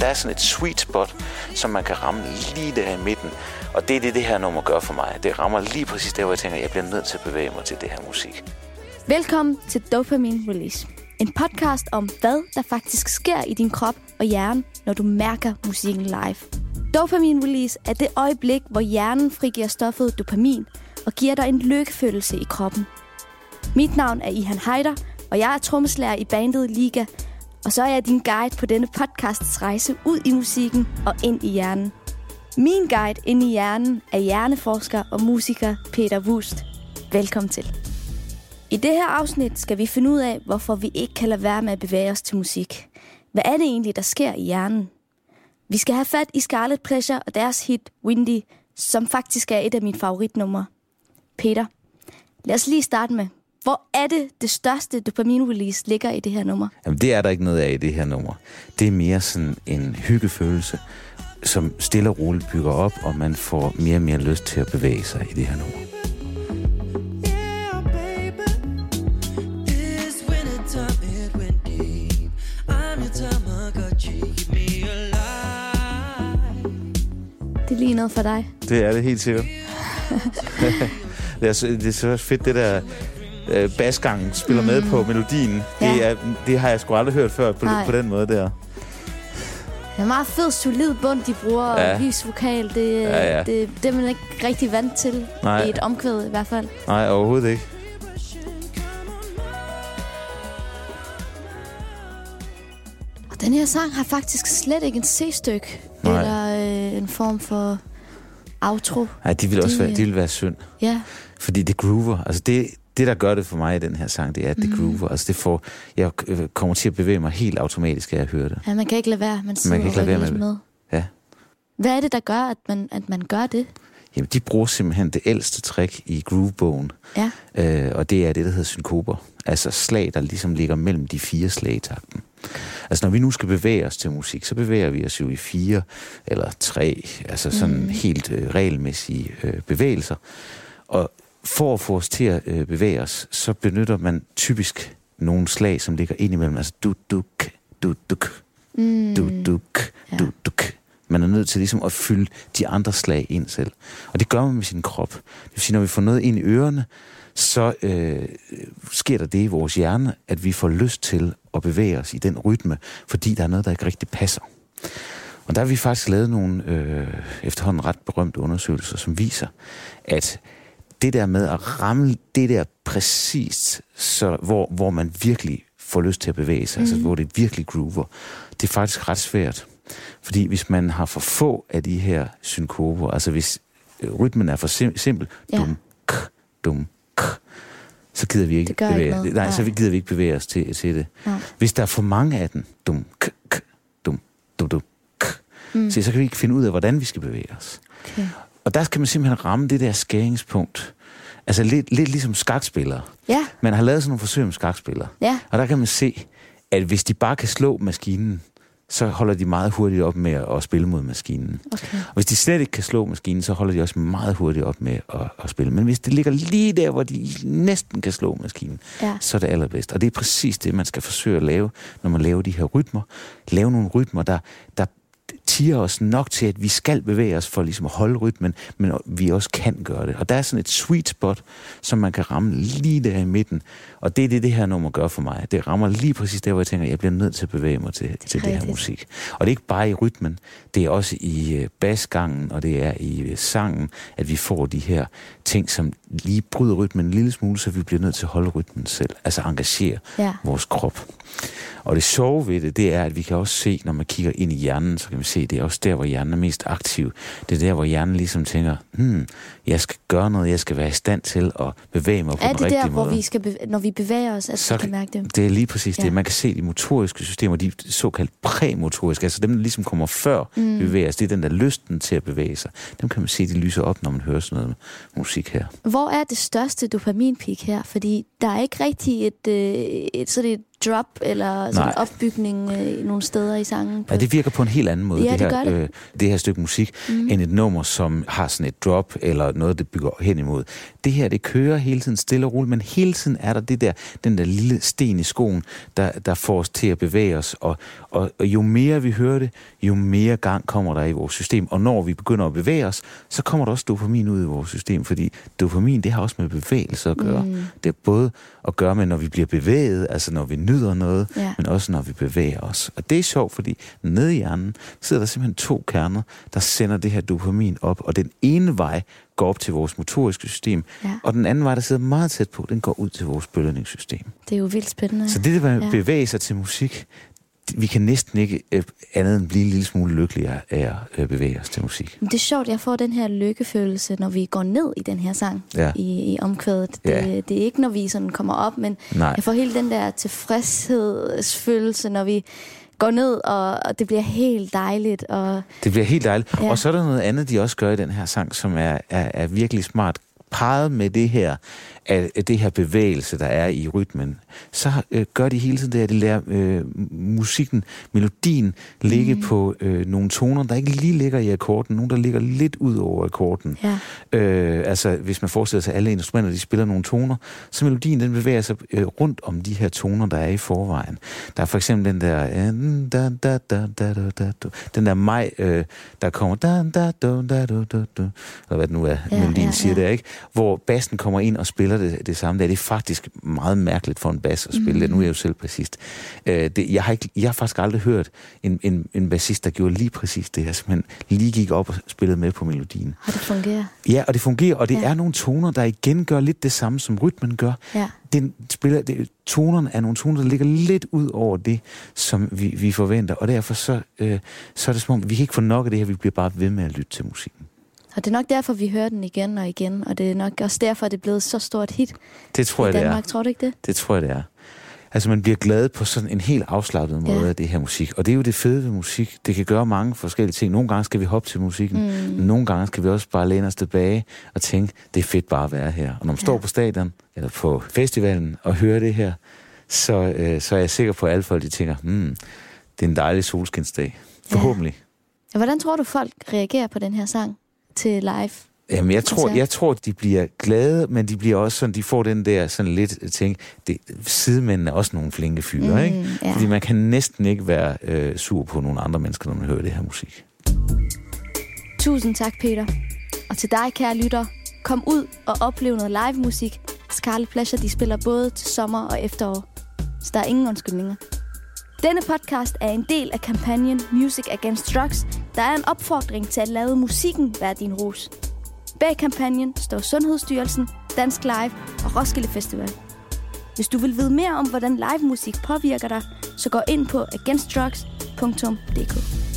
Der er sådan et sweet spot, som man kan ramme lige der i midten. Og det er det, det her nummer gør for mig. Det rammer lige præcis der, hvor jeg tænker, at jeg bliver nødt til at bevæge mig til det her musik. Velkommen til Dopamine Release. En podcast om, hvad der faktisk sker i din krop og hjerne, når du mærker musikken live. Dopamine Release er det øjeblik, hvor hjernen frigiver stoffet dopamin og giver dig en lykkefølelse i kroppen. Mit navn er Ihan Heider, og jeg er trommeslager i bandet Liga, og så er jeg din guide på denne podcasts rejse ud i musikken og ind i hjernen. Min guide ind i hjernen er hjerneforsker og musiker Peter Wust. Velkommen til. I det her afsnit skal vi finde ud af, hvorfor vi ikke kan lade være med at bevæge os til musik. Hvad er det egentlig, der sker i hjernen? Vi skal have fat i Scarlet Pleasure og deres hit Windy, som faktisk er et af mine favoritnumre. Peter, lad os lige starte med, hvor er det det største dopamin-release ligger i det her nummer? Jamen, det er der ikke noget af i det her nummer. Det er mere sådan en hyggefølelse, som stille og roligt bygger op, og man får mere og mere lyst til at bevæge sig i det her nummer. Det er lige noget for dig. Det er det helt sikkert. det, er, så- det er så fedt, det der øh, basgangen spiller mm. med på melodien. Ja. Det, er, det har jeg sgu aldrig hørt før på, Nej. på den måde der. Det er meget fed, solid bund, de bruger, Ja. og lys vokal. Det, Ja, ja. det, det er man ikke rigtig vant til, Nej. i et omkvæd i hvert fald. Nej, overhovedet ikke. Og den her sang har faktisk slet ikke en C-stykke, eller øh, en form for outro. Nej, de vil også Det- være, de vil være synd. Ja, Fordi det groover. Altså det, det, der gør det for mig i den her sang, det er, at det mm. groover. Altså det får, jeg øh, kommer til at bevæge mig helt automatisk, af at høre det. ja man kan ikke lade være, man sidder kan ikke lade være med med. Ja. Hvad er det, der gør, at man, at man gør det? Jamen, de bruger simpelthen det ældste trick i groovebogen, Ja, øh, og det er det, der hedder synkoper. Altså slag, der ligesom ligger mellem de fire slag i takten. Altså når vi nu skal bevæge os til musik, så bevæger vi os jo i fire eller tre, altså sådan mm. helt øh, regelmæssige øh, bevægelser. Og for at få os til at øh, bevæge os, så benytter man typisk nogle slag, som ligger ind imellem. Altså du, duk, du, duk, mm, du, duk, Ja. du, duk. Man er nødt til ligesom at fylde de andre slag ind selv. Og det gør man med sin krop. Det vil sige, når vi får noget ind i ørerne, så øh, sker der det i vores hjerne, at vi får lyst til at bevæge os i den rytme, fordi der er noget, der ikke rigtig passer. Og der har vi faktisk lavet nogle øh, efterhånden ret berømte undersøgelser, som viser, at det der med at ramme det der præcist, så, hvor, hvor man virkelig får lyst til at bevæge sig, mm. altså hvor det virkelig groover, det er faktisk ret svært. Fordi hvis man har for få af de her synkoper, altså hvis øh, rytmen er for sim- simpel, Ja. dum, k, dum, k, så gider vi ikke Det gør ikke bevæge, noget. nej, så Nej. gider vi ikke bevæge os til, til det. Nej. Hvis der er for mange af den, dum, k, k, dum, dum, dum, k, mm. så, så kan vi ikke finde ud af, hvordan vi skal bevæge os. okay. Og der skal man simpelthen ramme det der skæringspunkt. Altså lidt, lidt ligesom skakspillere. Ja, Man har lavet sådan nogle forsøg med skakspillere. ja, Og der kan man se, at hvis de bare kan slå maskinen, så holder de meget hurtigt op med at, at spille mod maskinen. okay. Og hvis de slet ikke kan slå maskinen, så holder de også meget hurtigt op med at, at spille. Men hvis det ligger lige der, hvor de næsten kan slå maskinen, Ja. så er det allerbedst. Og det er præcis det, man skal forsøge at lave, når man laver de her rytmer. Lave nogle rytmer, der, der tiger os nok til, at vi skal bevæge os for ligesom at holde rytmen, men vi også kan gøre det. Og der er sådan et sweet spot, som man kan ramme lige der i midten. Og det er det, det her nummer gør for mig. Det rammer lige præcis der, hvor jeg tænker, at jeg bliver nødt til at bevæge mig til, til det her musik. Og det er ikke bare i rytmen, det er også i øh, basgangen, og det er i øh, sangen, at vi får de her ting, som lige bryder rytmen en lille smule, så vi bliver nødt til at holde rytmen selv. Altså engagere Ja. vores krop. Og det sjove ved det, det er, at vi kan også se, når man kigger ind i hjernen, så kan vi se, at det er også der, hvor hjernen er mest aktiv. Det er der, hvor hjernen ligesom tænker, hmm, jeg skal gøre noget, jeg skal være i stand til at bevæge mig på Er den det rigtige der, hvor måde. vi skal bev- når vi bevæger os, at Så vi kan mærke det? Det er lige præcis ja. Det. Man kan se de motoriske systemer, de såkaldt præmotoriske, altså dem, der ligesom kommer før mm. vi bevæger os, det er den der lysten til at bevæge sig. Dem kan man se, de lyser op, når man hører sådan noget musik her. Hvor er det største dopaminpeak her? Fordi der er ikke rigtig et, øh, et sådan et drop eller sådan Nej. opbygning øh, nogle steder i sangen. På. Ja, det virker på en helt anden måde, Ja, det, det her, det. Øh, det her stykke musik, mm. end et nummer, som har sådan et drop eller noget, det bygger hen imod. det her, det kører hele tiden stille og roligt, men hele tiden er der det der, den der lille sten i skoen, der, der får os til at bevæge os, og, og, og jo mere vi hører det, jo mere gang kommer der i vores system, og når vi begynder at bevæge os, så kommer der også dopamin ud i vores system, fordi dopamin, det har også med bevægelse at gøre. Mm. Det er både at gøre med, når vi bliver bevæget, altså når vi nyder noget, Ja. men også når vi bevæger os. Og det er sjovt, fordi nede i hjernen sidder der simpelthen to kerner, der sender det her dopamin op, og den ene vej går op til vores motoriske system, Ja. og den anden vej, der sidder meget tæt på, den går ud til vores belønningssystem. Det er jo vildt spændende. Så det der Ja. at bevæge sig til musik, vi kan næsten ikke øh, andet end blive en lille smule lykkeligere af at øh, bevæge os til musik. Det er sjovt, jeg får den her lykkefølelse, når vi går ned i den her sang Ja. i, i omkvædet. Det, Ja. det er ikke, når vi sådan kommer op, men Nej. jeg får hele den der tilfredshedsfølelse, når vi går ned, og, og det bliver helt dejligt. Og Det bliver helt dejligt. Ja. Og så er der noget andet, de også gør i den her sang, som er, er, er virkelig smart. Parret med det her, af det her bevægelse, der er i rytmen, så øh, gør de hele tiden det, at de lærer øh, musikken, melodien, ligge mm. på øh, nogle toner, der ikke lige ligger i akkorden, nogle, der ligger lidt ud over akkorden. ja, Øh, altså, hvis man forestiller sig, at alle instrumenter, de spiller nogle toner, så melodien, den bevæger sig øh, rundt om de her toner, der er i forvejen. Der er for eksempel den der, øh, da, da, da, da, da, da, da, den der maj, øh, der kommer, da, da, da, da, da, da, da, eller hvad det nu er, Ja, melodien ja, siger ja. det, ikke? Hvor bassen kommer ind og spiller det, det samme. Det er, faktisk meget mærkeligt for en bas at spille mm. det. Nu er jeg jo selv bassist. Øh, det, jeg, har ikke, jeg har faktisk aldrig hørt en, en, en bassist, der gjorde lige præcis det her, simpelthen lige gik op og spillede med på melodien. og det fungerer. Ja, og det fungerer, og det ja. er nogle toner, der igen gør lidt det samme, som rytmen gør. Ja. Den spiller, det, tonerne er nogle toner, der ligger lidt ud over det, som vi, vi forventer, og derfor så, øh, så er det som om, vi kan ikke få nok af det her, vi bliver bare ved med at lytte til musikken. Og det er nok derfor, vi hører den igen og igen, og det er nok også derfor, det er blevet så stort hit Det tror i jeg, det er. Danmark. Tror du ikke det? Det tror jeg, det er. Altså, man bliver glad på sådan en helt afslappet måde Ja. af det her musik. Og det er jo det fede ved musik. Det kan gøre mange forskellige ting. Nogle gange skal vi hoppe til musikken. Mm. Nogle gange skal vi også bare læne os tilbage og tænke, det er fedt bare at være her. Og når man Ja. ja. står på stadion eller på festivalen og hører det her, så, øh, så er jeg sikker på, at alle folk de tænker, hmm, det er en dejlig solskinsdag. Forhåbentlig. Ja, hvordan tror du, folk reagerer på den her sang til live? Jamen, jeg tror, jeg tror, de bliver glade, men de bliver også sådan, de får den der sådan lidt ting. Det, sidemændene er også nogle flinke fyre, Mm, ikke? ja. Fordi man kan næsten ikke være øh, sur på nogle andre mennesker, når man hører det her musik. Tusind tak, Peter. Og til dig, kære lytter, kom ud og oplev noget live musik. Scarlet Pleasure, de spiller både til sommer og efterår. Så der er ingen undskyldninger. Denne podcast er en del af kampagnen Music Against Drugs, der er en opfordring til at lade musikken være din rus. Bag kampagnen står Sundhedsstyrelsen, Dansk Live og Roskilde Festival. Hvis du vil vide mere om, hvordan live musik påvirker dig, så gå ind på againstdrugs.dk.